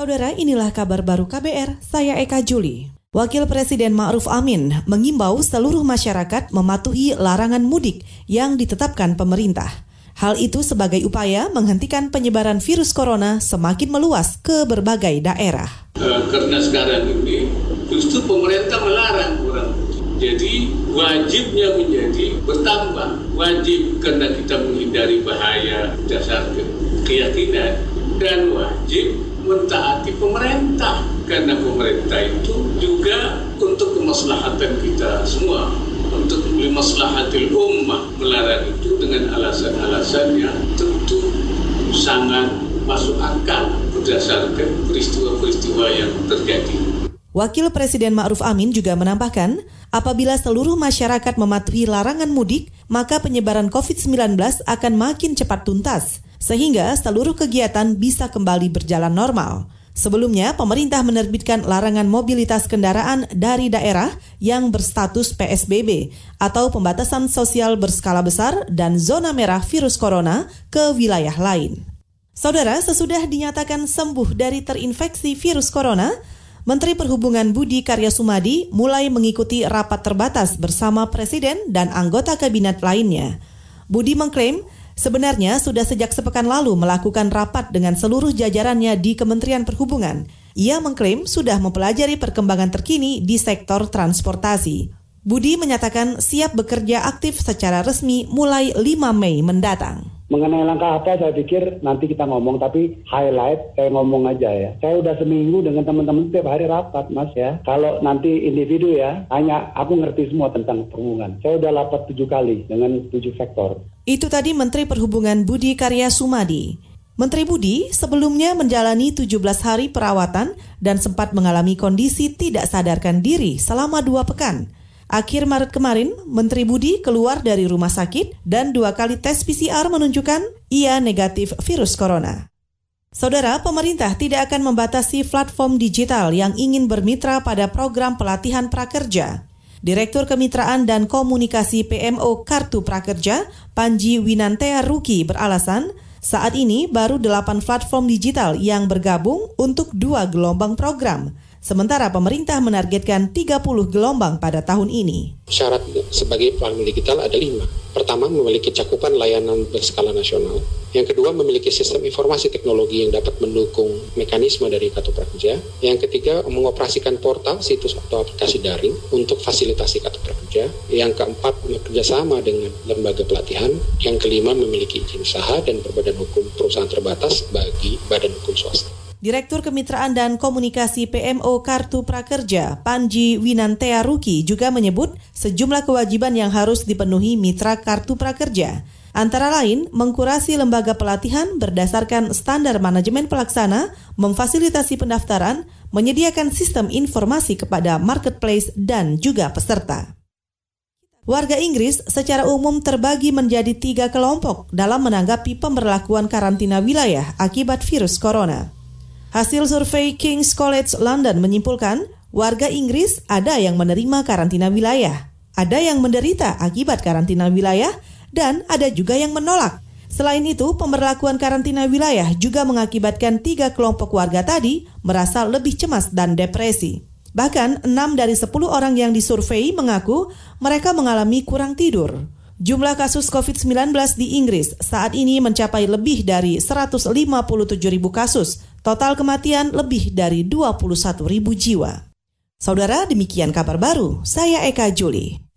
Saudara, inilah kabar baru KBR, saya Eka Juli. Wakil Presiden Ma'ruf Amin mengimbau seluruh masyarakat mematuhi larangan mudik yang ditetapkan pemerintah. Hal itu sebagai upaya menghentikan penyebaran virus corona semakin meluas ke berbagai daerah. Karena sekarang ini justru pemerintah melarang orang jadi wajibnya menjadi bertambah wajib karena kita menghindari bahaya dasar keyakinan dan wajib mentaati pemerintah. Karena pemerintah itu juga untuk kemaslahatan kita semua. Untuk maslahatil ummah. Melarang itu dengan alasan-alasan yang tentu sangat masuk akal berdasarkan peristiwa-peristiwa yang terjadi. Wakil Presiden Ma'ruf Amin juga menambahkan, apabila seluruh masyarakat mematuhi larangan mudik, maka penyebaran COVID-19 akan makin cepat tuntas sehingga seluruh kegiatan bisa kembali berjalan normal. Sebelumnya, pemerintah menerbitkan larangan mobilitas kendaraan dari daerah yang berstatus PSBB atau pembatasan sosial berskala besar dan zona merah virus corona ke wilayah lain. Saudara, sesudah dinyatakan sembuh dari terinfeksi virus corona, Menteri Perhubungan Budi Karya Sumadi mulai mengikuti rapat terbatas bersama Presiden dan anggota kabinet lainnya. Budi mengklaim sebenarnya sudah sejak sepekan lalu melakukan rapat dengan seluruh jajarannya di Kementerian Perhubungan. Ia mengklaim sudah mempelajari perkembangan terkini di sektor transportasi. Budi menyatakan siap bekerja aktif secara resmi mulai 5 Mei mendatang. Mengenai langkah apa saya pikir nanti kita ngomong tapi highlight saya ngomong aja ya. Saya udah seminggu dengan teman-teman setiap hari rapat mas ya. Kalau nanti individu ya hanya aku ngerti semua tentang perhubungan. Saya udah rapat tujuh kali dengan tujuh sektor. Itu tadi Menteri Perhubungan Budi Karya Sumadi. Menteri Budi sebelumnya menjalani 17 hari perawatan dan sempat mengalami kondisi tidak sadarkan diri selama dua pekan. Akhir Maret kemarin, Menteri Budi keluar dari rumah sakit dan dua kali tes PCR menunjukkan ia negatif virus corona. Saudara, pemerintah tidak akan membatasi platform digital yang ingin bermitra pada program pelatihan prakerja. Direktur Kemitraan dan Komunikasi PMO Kartu Prakerja, Panji Winantea Ruki beralasan, saat ini baru delapan platform digital yang bergabung untuk dua gelombang program – Sementara pemerintah menargetkan 30 gelombang pada tahun ini. Syarat sebagai platform digital ada lima. Pertama, memiliki cakupan layanan berskala nasional. Yang kedua, memiliki sistem informasi teknologi yang dapat mendukung mekanisme dari kartu prakerja. Yang ketiga, mengoperasikan portal, situs atau aplikasi daring untuk fasilitasi kartu prakerja. Yang keempat, bekerjasama dengan lembaga pelatihan. Yang kelima, memiliki izin usaha dan berbadan hukum perusahaan terbatas bagi badan hukum swasta. Direktur Kemitraan dan Komunikasi PMO Kartu Prakerja, Panji Winantea Ruki juga menyebut sejumlah kewajiban yang harus dipenuhi mitra Kartu Prakerja. Antara lain, mengkurasi lembaga pelatihan berdasarkan standar manajemen pelaksana, memfasilitasi pendaftaran, menyediakan sistem informasi kepada marketplace dan juga peserta. Warga Inggris secara umum terbagi menjadi tiga kelompok dalam menanggapi pemberlakuan karantina wilayah akibat virus corona. Hasil survei King's College London menyimpulkan, warga Inggris ada yang menerima karantina wilayah, ada yang menderita akibat karantina wilayah, dan ada juga yang menolak. Selain itu, pemberlakuan karantina wilayah juga mengakibatkan tiga kelompok warga tadi merasa lebih cemas dan depresi. Bahkan, enam dari sepuluh orang yang disurvei mengaku mereka mengalami kurang tidur. Jumlah kasus COVID-19 di Inggris saat ini mencapai lebih dari 157 ribu kasus Total kematian lebih dari 21 ribu jiwa. Saudara, demikian kabar baru. Saya Eka Juli.